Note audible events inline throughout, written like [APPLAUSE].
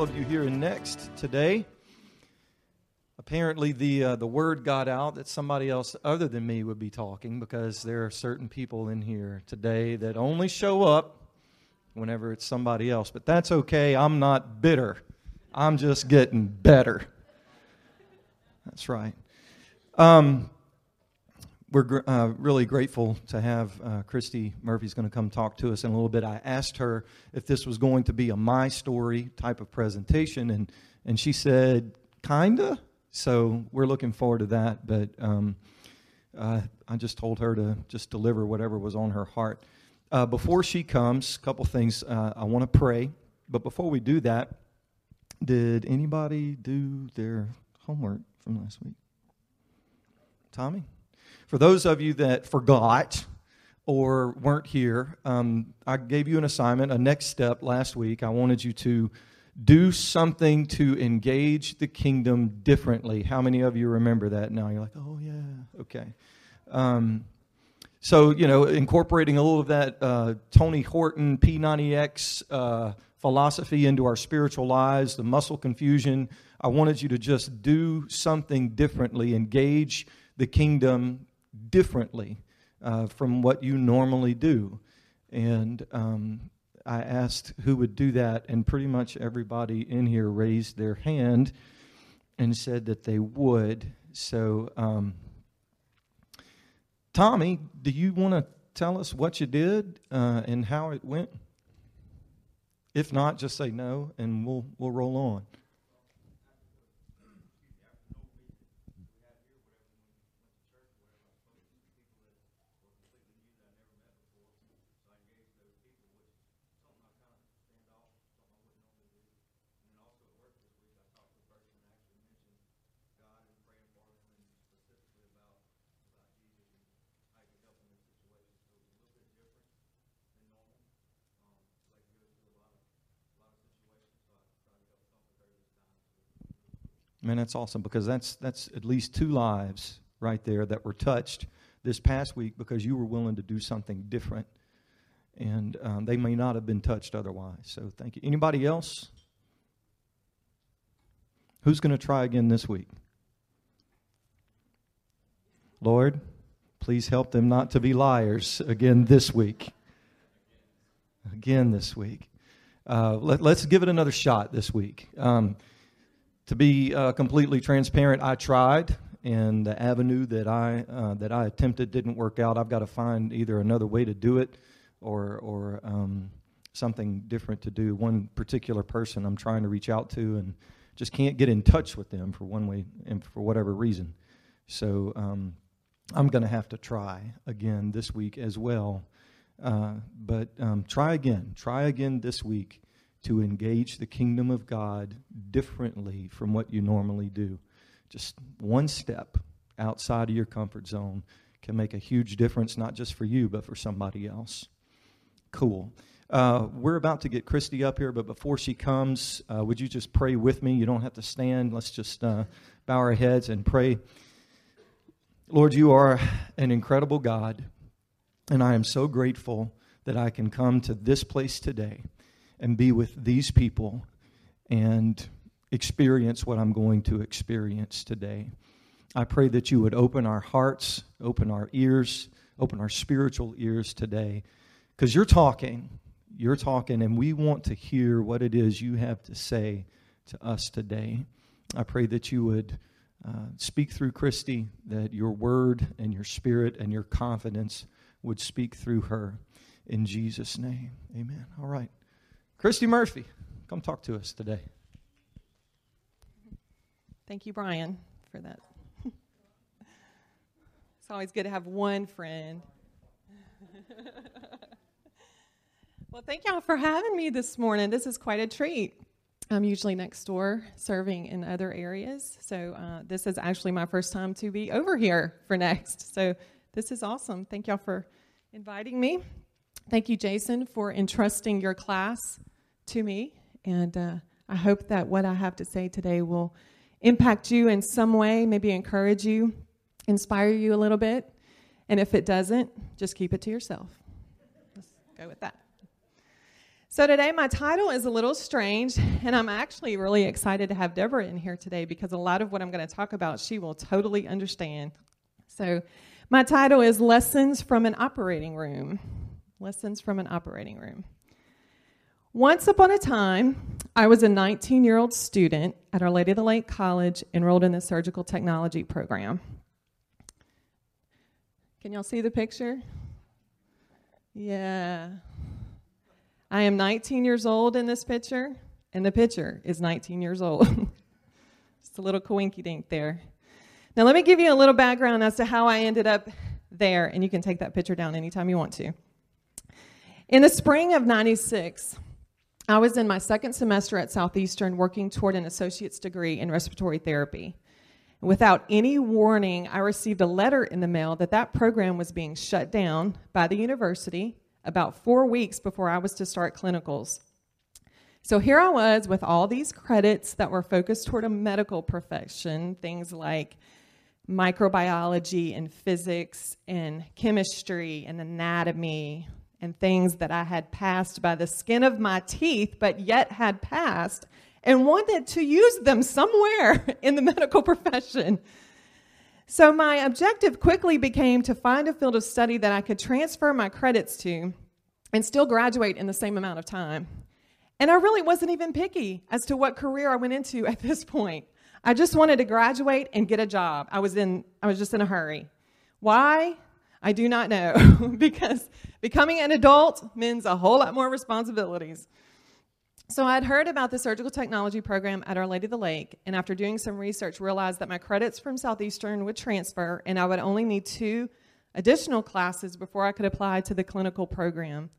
all of you here in Next today. Apparently, the uh, the word got out that somebody else other than me would be talking because there are certain people in here today that only show up whenever it's somebody else. But that's okay. I'm not bitter. I'm just getting better. That's right. Um, we're gr- uh, really grateful to have uh, Christy Murphy's going to come talk to us in a little bit. I asked her if this was going to be a my story type of presentation, and and she said kinda. So we're looking forward to that. But um, uh, I just told her to just deliver whatever was on her heart. Uh, before she comes, a couple things uh, I want to pray. But before we do that, did anybody do their homework from last week? Tommy? For those of you that forgot or weren't here, um, I gave you an assignment, a next step last week. I wanted you to do something to engage the kingdom differently. How many of you remember that now? You're like, oh, yeah, okay. Um, so, you know, incorporating a little of that uh, Tony Horton P90X uh, philosophy into our spiritual lives, the muscle confusion, I wanted you to just do something differently, engage the kingdom differently uh, from what you normally do. And um, I asked who would do that, and pretty much everybody in here raised their hand and said that they would. So, um, Tommy, do you want to tell us what you did uh, and how it went? If not, just say no, and we'll we'll roll on. Man, that's awesome because that's that's at least two lives right there that were touched this past week because you were willing to do something different, and um, they may not have been touched otherwise. So thank you. Anybody else? Who's going to try again this week? Lord, please help them not to be liars again this week. Again this week. Uh, let, us give it another shot this week. Um, to be uh, completely transparent, I tried, and the avenue that I uh, that I attempted didn't work out. I've got to find either another way to do it, or or um, something different to do. One particular person I'm trying to reach out to, and just can't get in touch with them for one way and for whatever reason. So um, I'm going to have to try again this week as well. Uh, but um, try again. Try again this week to engage the kingdom of God differently from what you normally do. Just one step outside of your comfort zone can make a huge difference, not just for you, but for somebody else. Cool. Uh, we're about to get Christy up here, but before she comes, uh, would you just pray with me? You don't have to stand. Let's just uh, bow our heads and pray. Lord, you are an incredible God, and I am so grateful that I can come to this place today and be with these people and experience what I'm going to experience today. I pray that you would open our hearts, open our ears, open our spiritual ears today, because you're talking, you're talking, and we want to hear what it is you have to say to us today. I pray that you would uh, speak through Christy, that your word and your spirit and your confidence would speak through her. In Jesus' name, amen. All right. Christy Murphy, come talk to us today. Thank you, Brian, for that. [LAUGHS] it's always good to have one friend. [LAUGHS] well, thank y'all for having me this morning. This is quite a treat. I'm usually next door serving in other areas. So, uh, this is actually my first time to be over here for next. So, this is awesome. Thank y'all for inviting me. Thank you, Jason, for entrusting your class to me. And uh, I hope that what I have to say today will impact you in some way, maybe encourage you, inspire you a little bit. And if it doesn't, just keep it to yourself. Let's go with that. So, today my title is a little strange, and I'm actually really excited to have Deborah in here today because a lot of what I'm going to talk about she will totally understand. So, my title is Lessons from an Operating Room. Lessons from an Operating Room. Once upon a time, I was a 19 year old student at Our Lady of the Lake College enrolled in the surgical technology program. Can y'all see the picture? Yeah. I am 19 years old in this picture, and the picture is 19 years old. [LAUGHS] Just a little coinky dink there. Now, let me give you a little background as to how I ended up there, and you can take that picture down anytime you want to. In the spring of 96, I was in my second semester at Southeastern working toward an associate's degree in respiratory therapy. Without any warning, I received a letter in the mail that that program was being shut down by the university about four weeks before I was to start clinicals. So here I was with all these credits that were focused toward a medical profession, things like microbiology and physics and chemistry and anatomy and things that I had passed by the skin of my teeth, but yet had passed and wanted to use them somewhere [LAUGHS] in the medical profession. So, my objective quickly became to find a field of study that I could transfer my credits to and still graduate in the same amount of time. And I really wasn't even picky as to what career I went into [LAUGHS] at this point. I just wanted to graduate and get a job. I was in I was just in a hurry. Why? I do not know [LAUGHS] because becoming an adult means a whole lot more responsibilities. So I'd heard about the surgical technology program at Our Lady of the Lake, and after doing some research, realized that my credits from Southeastern would transfer, and I would only need two additional classes before I could apply to the clinical program.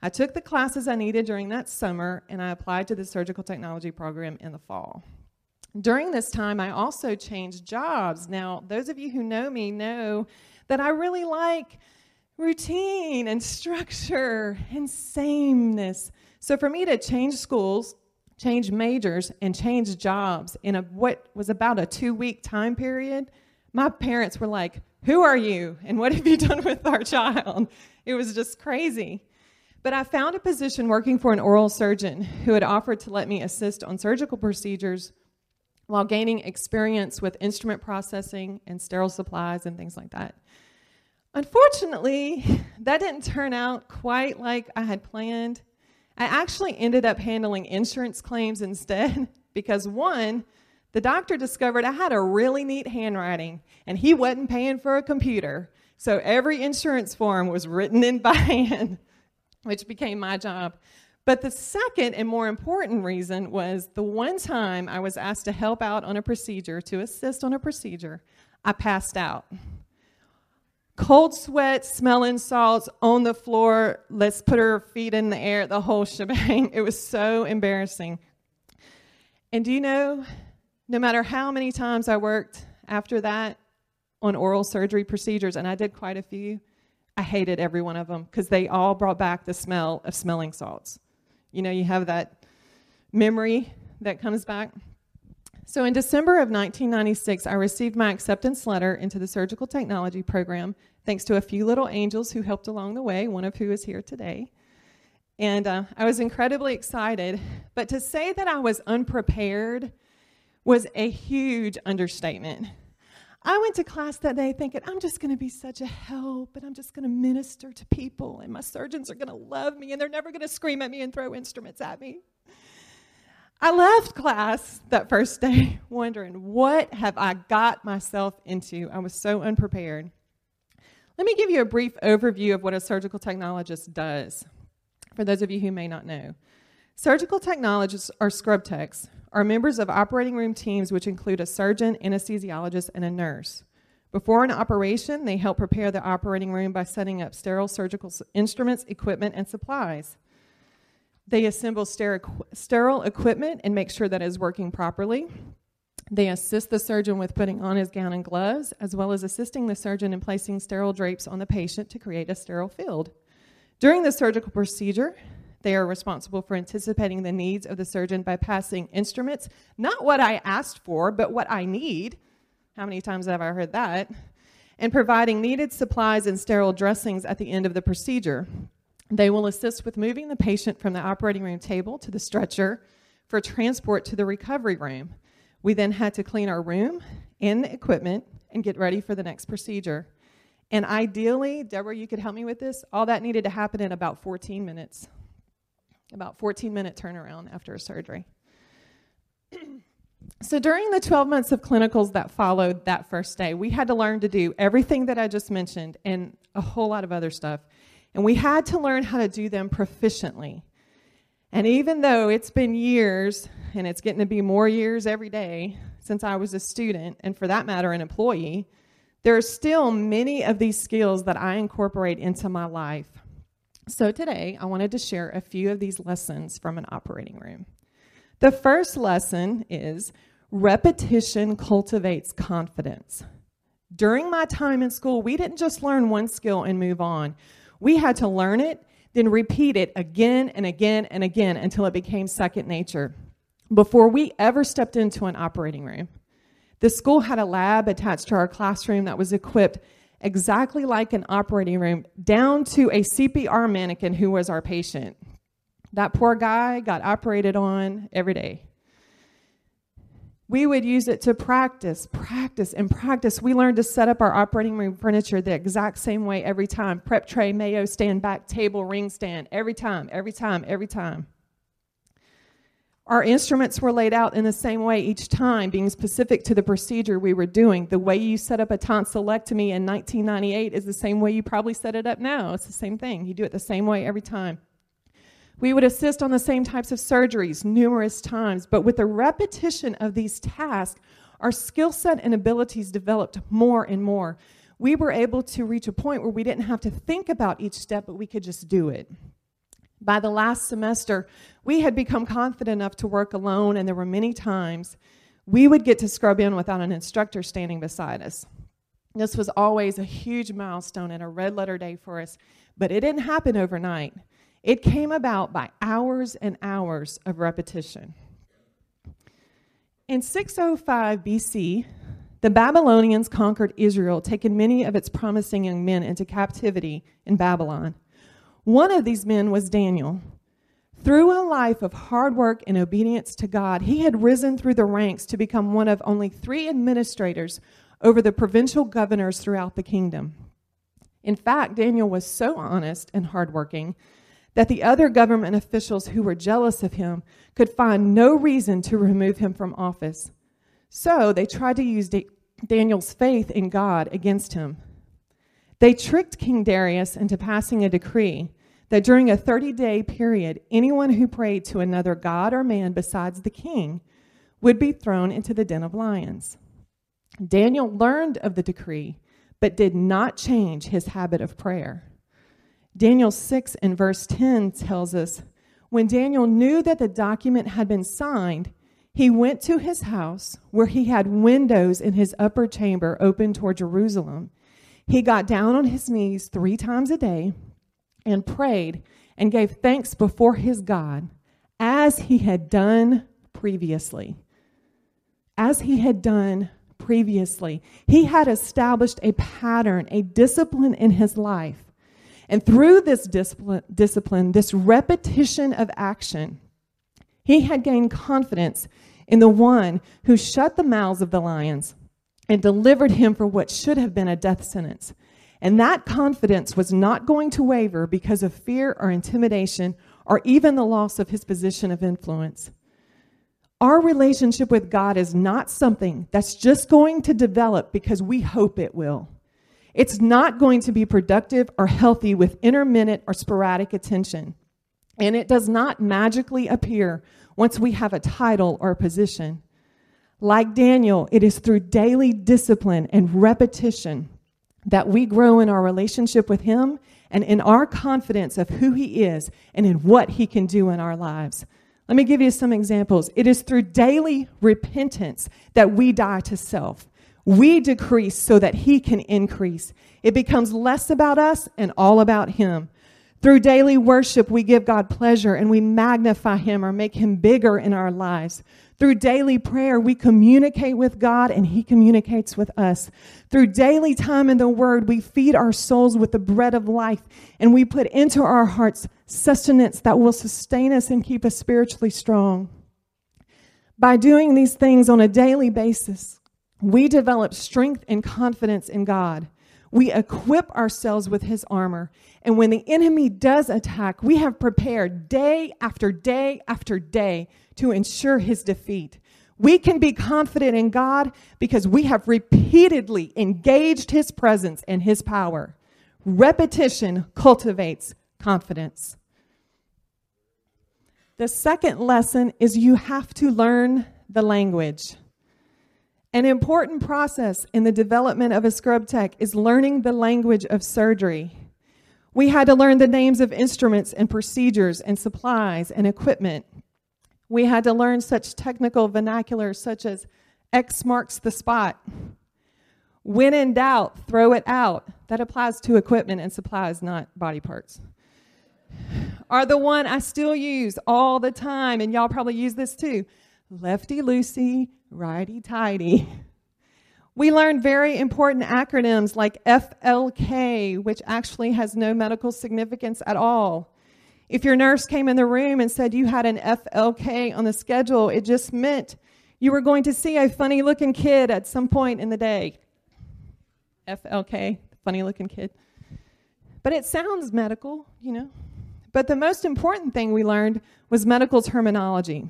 I took the classes I needed during that summer, and I applied to the surgical technology program in the fall. During this time, I also changed jobs. Now, those of you who know me know that I really like routine and structure and sameness. So for me to change schools, change majors, and change jobs in a, what was about a two week time period, my parents were like, Who are you? And what have you done with our child? It was just crazy. But I found a position working for an oral surgeon who had offered to let me assist on surgical procedures while gaining experience with instrument processing and sterile supplies and things like that. Unfortunately, that didn't turn out quite like I had planned. I actually ended up handling insurance claims instead [LAUGHS] because one, the doctor discovered I had a really neat handwriting and he wasn't paying for a computer. So every insurance form was written in [LAUGHS] by hand, which became my job. But the second and more important reason was the one time I was asked to help out on a procedure, to assist on a procedure, I passed out cold sweat, smelling salts on the floor. Let's put her feet in the air, the whole shebang. [LAUGHS] It was so embarrassing. And do you know, no matter how many times I worked after that on oral surgery procedures, and I did quite a few, I hated every one of them because they all brought back the smell of smelling salts. You know, you have that memory that comes back. So in December of 1996, I received my acceptance letter into the surgical technology program, thanks to a few little angels who helped along the way, one of who is here today. And uh, I was incredibly excited. But to say that I was unprepared was a huge understatement. I went to class that day thinking, I'm just going to be such a help and I'm just going to minister to people and my surgeons are going to love me and they're never going to scream at me and throw instruments at me. I left class that first day [LAUGHS] wondering, what have I got myself into? I was so unprepared. Let me give you a brief overview of what a surgical technologist does, for those of you who may not know. Surgical technologists or scrub techs are members of operating room teams which include a surgeon, anesthesiologist, and a nurse. Before an operation, they help prepare the operating room by setting up sterile surgical instruments, equipment, and supplies. They assemble sterile equipment and make sure that is working properly. They assist the surgeon with putting on his gown and gloves, as well as assisting the surgeon in placing sterile drapes on the patient to create a sterile field. During the surgical procedure, they are responsible for anticipating the needs of the surgeon by passing instruments, not what I asked for, but what I need. How many times have I heard that? And providing needed supplies and sterile dressings at the end of the procedure. They will assist with moving the patient from the operating room table to the stretcher for transport to the recovery room. We then had to clean our room and the equipment and get ready for the next procedure. And ideally, Deborah, you could help me with this, all that needed to happen in about 14 minutes. About 14 minute turnaround after a surgery. [CLEARS THROAT] so during the 12 months of clinicals that followed that first day, we had to learn to do everything that I just mentioned and a whole lot of other stuff. And we had to learn how to do them proficiently. And even though it's been years, and it's getting to be more years every day since I was a student, and for that matter, an employee, there are still many of these skills that I incorporate into my life. So today, I wanted to share a few of these lessons from an operating room. The first lesson is repetition cultivates confidence. During my time in school, we didn't just learn one skill and move on. We had to learn it, then repeat it again and again and again until it became second nature before we ever stepped into an operating room. The school had a lab attached to our classroom that was equipped exactly like an operating room, down to a CPR mannequin who was our patient. That poor guy got operated on every day. We would use it to practice, practice, and practice. We learned to set up our operating room furniture the exact same way every time prep tray, mayo stand, back table, ring stand, every time, every time, every time. Our instruments were laid out in the same way each time, being specific to the procedure we were doing. The way you set up a tonsillectomy in 1998 is the same way you probably set it up now. It's the same thing. You do it the same way every time. We would assist on the same types of surgeries numerous times, but with the repetition of these tasks, our skill set and abilities developed more and more. We were able to reach a point where we didn't have to think about each step, but we could just do it. By the last semester, we had become confident enough to work alone, and there were many times we would get to scrub in without an instructor standing beside us. This was always a huge milestone and a red letter day for us, but it didn't happen overnight. It came about by hours and hours of repetition. In 605 BC, the Babylonians conquered Israel, taking many of its promising young men into captivity in Babylon. One of these men was Daniel. Through a life of hard work and obedience to God, he had risen through the ranks to become one of only three administrators over the provincial governors throughout the kingdom. In fact, Daniel was so honest and hardworking that the other government officials who were jealous of him could find no reason to remove him from office. So they tried to use da- Daniel's faith in God against him. They tricked King Darius into passing a decree that during a 30 day period, anyone who prayed to another god or man besides the king would be thrown into the den of lions. Daniel learned of the decree, but did not change his habit of prayer. Daniel 6 and verse 10 tells us when Daniel knew that the document had been signed, he went to his house where he had windows in his upper chamber open toward Jerusalem. He got down on his knees three times a day and prayed and gave thanks before his God as he had done previously. As he had done previously. He had established a pattern, a discipline in his life and through this discipline, discipline, this repetition of action, he had gained confidence in the one who shut the mouths of the lions and delivered him for what should have been a death sentence. And that confidence was not going to waver because of fear or intimidation or even the loss of his position of influence. Our relationship with God is not something that's just going to develop because we hope it will. It's not going to be productive or healthy with intermittent or sporadic attention. And it does not magically appear once we have a title or a position. Like Daniel, it is through daily discipline and repetition that we grow in our relationship with Him and in our confidence of who He is and in what He can do in our lives. Let me give you some examples. It is through daily repentance that we die to self. We decrease so that He can increase. It becomes less about us and all about Him. Through daily worship, we give God pleasure and we magnify Him or make Him bigger in our lives. Through daily prayer, we communicate with God and He communicates with us. Through daily time in the Word, we feed our souls with the bread of life and we put into our hearts sustenance that will sustain us and keep us spiritually strong. By doing these things on a daily basis, we develop strength and confidence in God. We equip ourselves with his armor. And when the enemy does attack, we have prepared day after day after day to ensure his defeat. We can be confident in God because we have repeatedly engaged his presence and his power. Repetition cultivates confidence. The second lesson is you have to learn the language. An important process in the development of a scrub tech is learning the language of surgery. We had to learn the names of instruments and procedures and supplies and equipment. We had to learn such technical vernacular such as X marks the spot. When in doubt, throw it out. That applies to equipment and supplies, not body parts. Are the one I still use all the time, and y'all probably use this too lefty loosey, righty tighty. We learned very important acronyms like FLK, which actually has no medical significance at all. If your nurse came in the room and said you had an FLK on the schedule, it just meant you were going to see a funny looking kid at some point in the day. FLK, funny looking kid. But it sounds medical, you know. But the most important thing we learned was medical terminology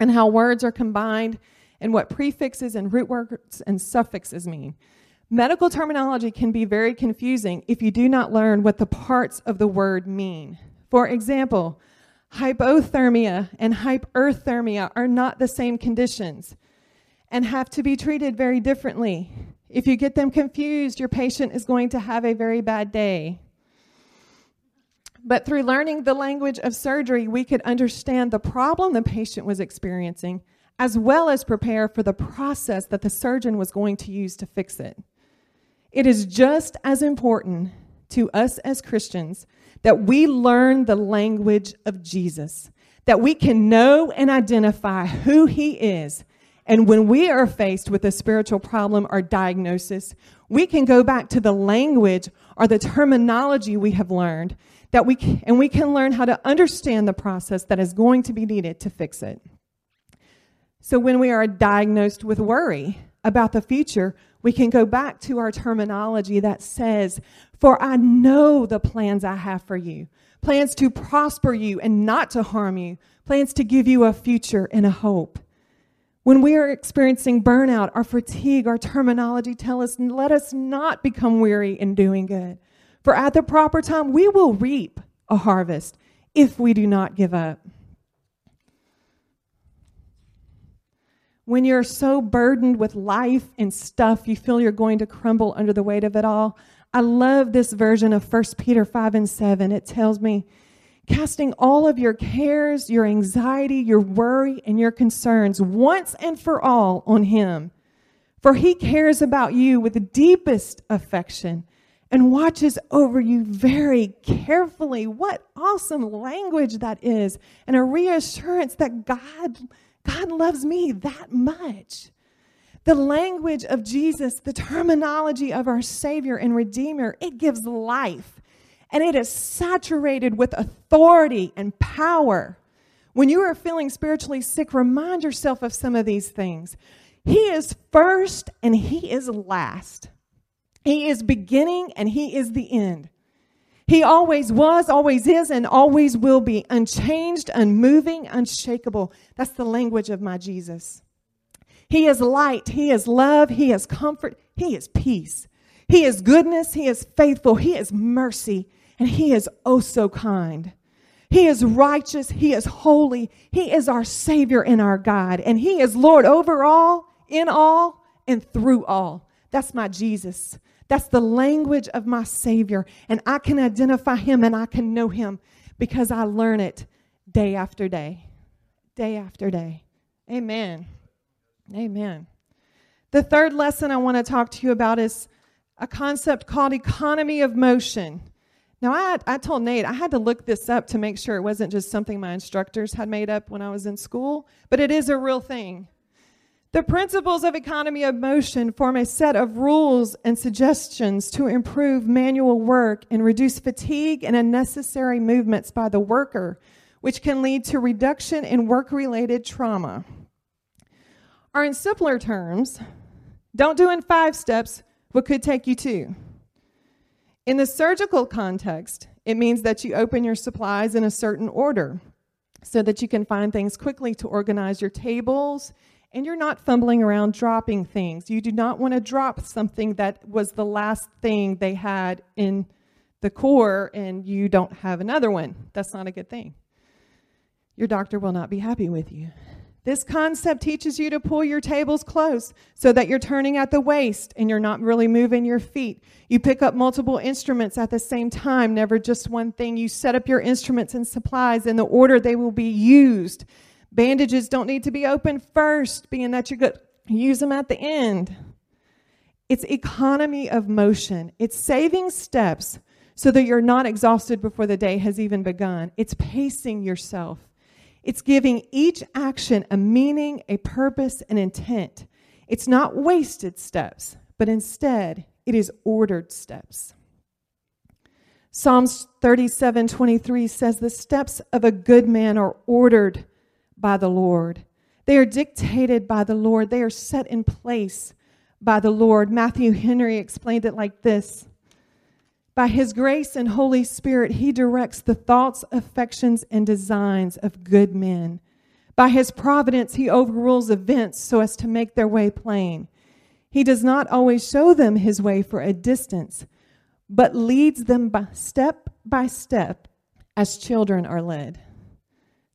and how words are combined and what prefixes and root words and suffixes mean. Medical terminology can be very confusing if you do not learn what the parts of the word mean. For example, hypothermia and hyperthermia are not the same conditions and have to be treated very differently. If you get them confused, your patient is going to have a very bad day. But through learning the language of surgery, we could understand the problem the patient was experiencing, as well as prepare for the process that the surgeon was going to use to fix it. It is just as important to us as Christians that we learn the language of Jesus, that we can know and identify who he is. And when we are faced with a spiritual problem or diagnosis, we can go back to the language or the terminology we have learned that we and we can learn how to understand the process that is going to be needed to fix it. So when we are diagnosed with worry about the future, we can go back to our terminology that says, For I know the plans I have for you plans to prosper you and not to harm you, plans to give you a future and a hope. When we are experiencing burnout or fatigue, our terminology tell us, let us not become weary in doing good. For at the proper time, we will reap a harvest if we do not give up. When you're so burdened with life and stuff, you feel you're going to crumble under the weight of it all. I love this version of 1 Peter 5 and 7. It tells me, casting all of your cares, your anxiety, your worry, and your concerns once and for all on Him. For He cares about you with the deepest affection and watches over you very carefully. What awesome language that is, and a reassurance that God, God loves me that much. The language of Jesus, the terminology of our Savior and Redeemer, it gives life and it is saturated with authority and power. When you are feeling spiritually sick, remind yourself of some of these things. He is first and He is last. He is beginning and He is the end. He always was, always is, and always will be unchanged, unmoving, unshakable. That's the language of my Jesus. He is light, He is love, He is comfort, He is peace. He is goodness, He is faithful, He is mercy, and He is oh so kind. He is righteous, He is holy, He is our Savior and our God, and He is Lord over all, in all, and through all. That's my Jesus. That's the language of my Savior. And I can identify Him and I can know Him because I learn it day after day, day after day. Amen. Amen. The third lesson I want to talk to you about is a concept called economy of motion. Now, I, I told Nate I had to look this up to make sure it wasn't just something my instructors had made up when I was in school, but it is a real thing. The principles of economy of motion form a set of rules and suggestions to improve manual work and reduce fatigue and unnecessary movements by the worker, which can lead to reduction in work related trauma. Or, in simpler terms, don't do in five steps what could take you two. In the surgical context, it means that you open your supplies in a certain order so that you can find things quickly to organize your tables and you're not fumbling around dropping things. You do not want to drop something that was the last thing they had in the core and you don't have another one. That's not a good thing. Your doctor will not be happy with you. This concept teaches you to pull your tables close so that you're turning at the waist and you're not really moving your feet. You pick up multiple instruments at the same time, never just one thing. You set up your instruments and supplies in the order they will be used. Bandages don't need to be opened first, being that you're to use them at the end. It's economy of motion, it's saving steps so that you're not exhausted before the day has even begun. It's pacing yourself. It's giving each action a meaning, a purpose, an intent. It's not wasted steps, but instead, it is ordered steps. Psalms 37 23 says, The steps of a good man are ordered by the Lord. They are dictated by the Lord. They are set in place by the Lord. Matthew Henry explained it like this By his grace and Holy Spirit, he directs the thoughts, affections, and designs of good men. By his providence, he overrules events so as to make their way plain. He does not always show them his way for a distance, but leads them by step by step as children are led.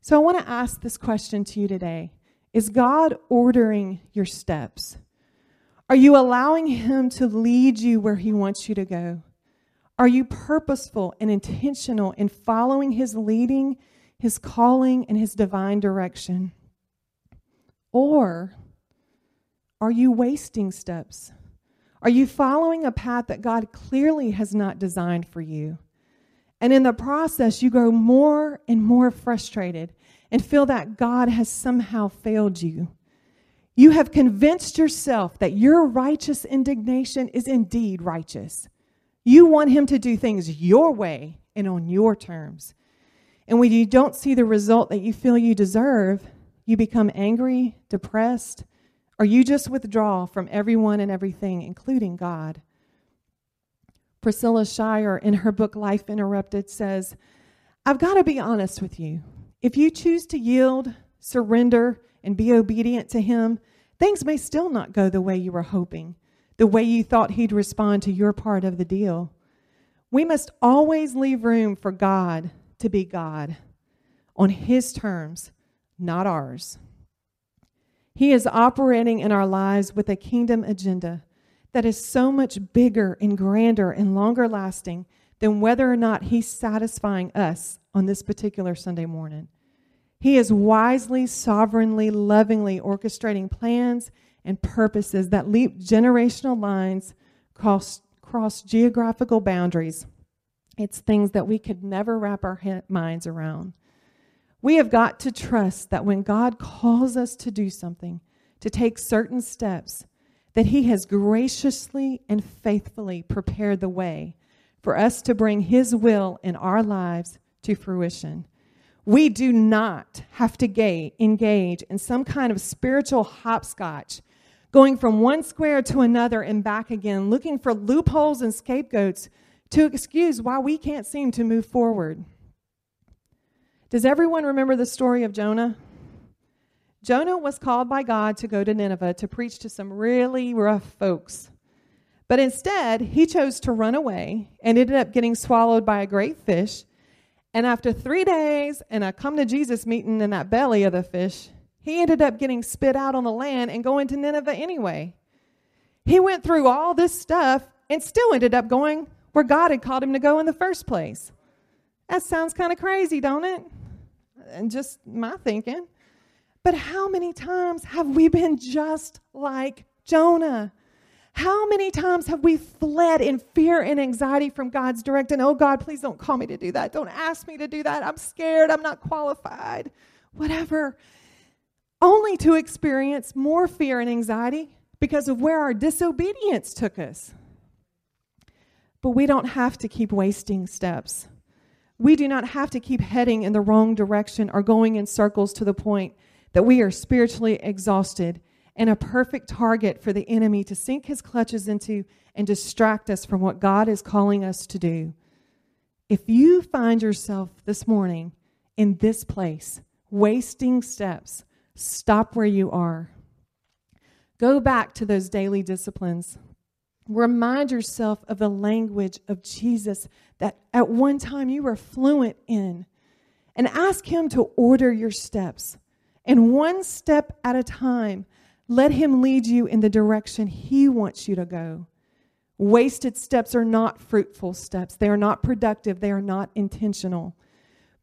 So I want to ask this question to you today Is God ordering your steps? Are you allowing Him to lead you where He wants you to go? Are you purposeful and intentional in following His leading, His calling, and His divine direction? Or are you wasting steps? Are you following a path that God clearly has not designed for you? And in the process, you grow more and more frustrated and feel that God has somehow failed you. You have convinced yourself that your righteous indignation is indeed righteous. You want Him to do things your way and on your terms. And when you don't see the result that you feel you deserve, you become angry, depressed, or you just withdraw from everyone and everything, including God. Priscilla Shirer, in her book Life Interrupted, says, I've got to be honest with you. If you choose to yield, surrender, and be obedient to Him, things may still not go the way you were hoping, the way you thought He'd respond to your part of the deal. We must always leave room for God to be God on His terms, not ours. He is operating in our lives with a kingdom agenda that is so much bigger and grander and longer lasting than whether or not He's satisfying us on this particular Sunday morning. He is wisely, sovereignly, lovingly orchestrating plans and purposes that leap generational lines, cross, cross geographical boundaries. It's things that we could never wrap our minds around. We have got to trust that when God calls us to do something, to take certain steps, that He has graciously and faithfully prepared the way for us to bring His will in our lives to fruition. We do not have to ga- engage in some kind of spiritual hopscotch, going from one square to another and back again, looking for loopholes and scapegoats to excuse why we can't seem to move forward. Does everyone remember the story of Jonah? Jonah was called by God to go to Nineveh to preach to some really rough folks. But instead, he chose to run away and ended up getting swallowed by a great fish. And after three days and a come to Jesus meeting in that belly of the fish, he ended up getting spit out on the land and going to Nineveh anyway. He went through all this stuff and still ended up going where God had called him to go in the first place. That sounds kind of crazy, don't it? And just my thinking. But how many times have we been just like Jonah? How many times have we fled in fear and anxiety from God's direction? Oh, God, please don't call me to do that. Don't ask me to do that. I'm scared. I'm not qualified. Whatever. Only to experience more fear and anxiety because of where our disobedience took us. But we don't have to keep wasting steps. We do not have to keep heading in the wrong direction or going in circles to the point that we are spiritually exhausted and a perfect target for the enemy to sink his clutches into and distract us from what God is calling us to do. If you find yourself this morning in this place, wasting steps, stop where you are. Go back to those daily disciplines. Remind yourself of the language of Jesus that at one time you were fluent in, and ask Him to order your steps. And one step at a time, let Him lead you in the direction He wants you to go. Wasted steps are not fruitful steps, they are not productive, they are not intentional.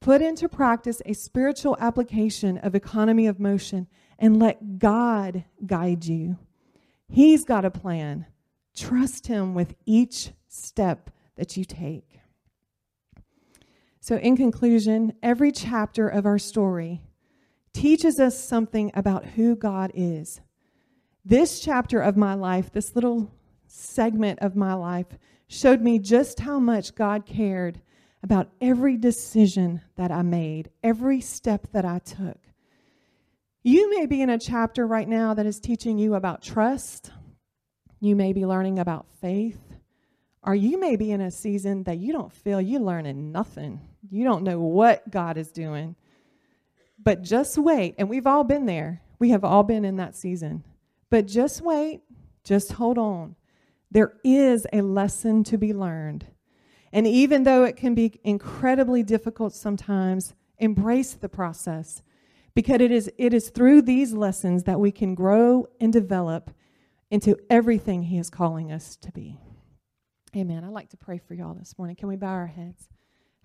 Put into practice a spiritual application of economy of motion and let God guide you. He's got a plan. Trust Him with each step that you take. So, in conclusion, every chapter of our story teaches us something about who God is. This chapter of my life, this little segment of my life, showed me just how much God cared about every decision that I made, every step that I took. You may be in a chapter right now that is teaching you about trust. You may be learning about faith. Or you may be in a season that you don't feel you're learning nothing. You don't know what God is doing. But just wait. And we've all been there. We have all been in that season. But just wait. Just hold on. There is a lesson to be learned. And even though it can be incredibly difficult sometimes, embrace the process because it is, it is through these lessons that we can grow and develop into everything He is calling us to be. Amen. I'd like to pray for y'all this morning. Can we bow our heads?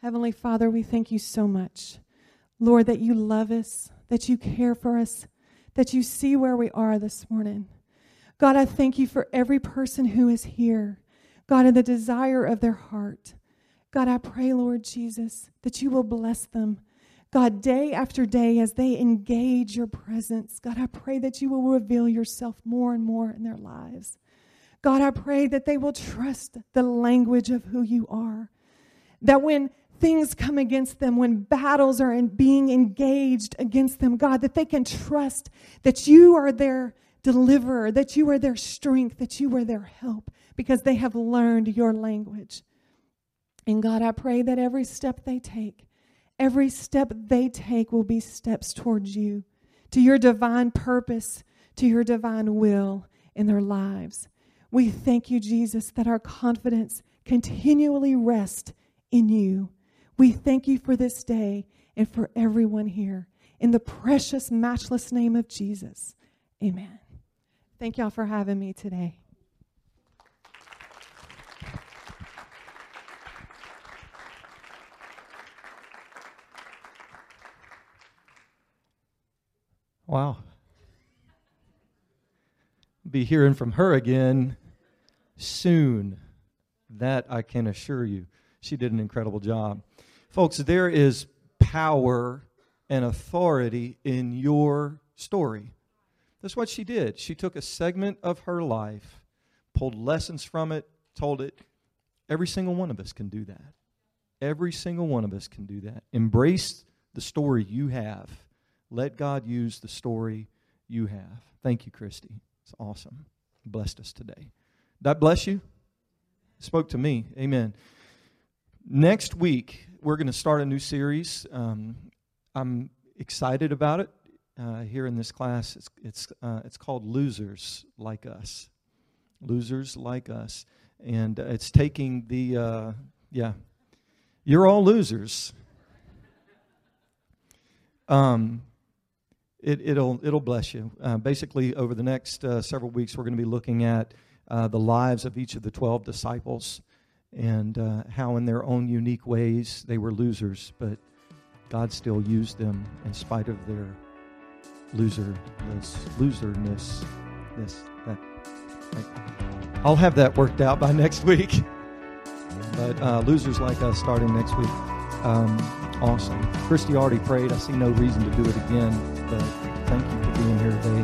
Heavenly Father, we thank you so much, Lord, that you love us, that you care for us, that you see where we are this morning. God, I thank you for every person who is here. God, in the desire of their heart. God, I pray, Lord Jesus, that you will bless them. God, day after day, as they engage your presence, God, I pray that you will reveal yourself more and more in their lives. God, I pray that they will trust the language of who you are. That when things come against them, when battles are in being engaged against them, God, that they can trust that you are their deliverer, that you are their strength, that you are their help, because they have learned your language. And God, I pray that every step they take, every step they take will be steps towards you, to your divine purpose, to your divine will in their lives. We thank you, Jesus, that our confidence continually rests in you. We thank you for this day and for everyone here. In the precious, matchless name of Jesus. Amen. Thank y'all for having me today. Wow. Be hearing from her again soon. That I can assure you. She did an incredible job. Folks, there is power and authority in your story. That's what she did. She took a segment of her life, pulled lessons from it, told it. Every single one of us can do that. Every single one of us can do that. Embrace the story you have let God use the story you have. Thank you, Christy. It's awesome. Blessed us today. I bless you? Spoke to me. Amen. Next week, we're going to start a new series. Um, I'm excited about it. Uh, here in this class, it's it's uh, it's called "Losers Like Us." Losers like us, and uh, it's taking the uh, yeah, you're all losers. Um, it, it'll it'll bless you. Uh, basically, over the next uh, several weeks, we're going to be looking at the lives of each of the 12 disciples and uh, how, in their own unique ways, they were losers, but God still used them in spite of their loserness. Loserness. This, that. I'll have that worked out by [LAUGHS] next week. But uh, losers like us starting next week. Um, awesome. Christy already prayed. I see no reason to do it again. But thank you for being here today.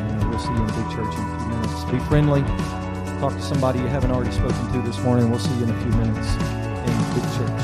And we'll see you in Big Church in a few minutes. Be friendly. Talk to somebody you haven't already spoken to this morning. We'll see you in a few minutes in Big Church.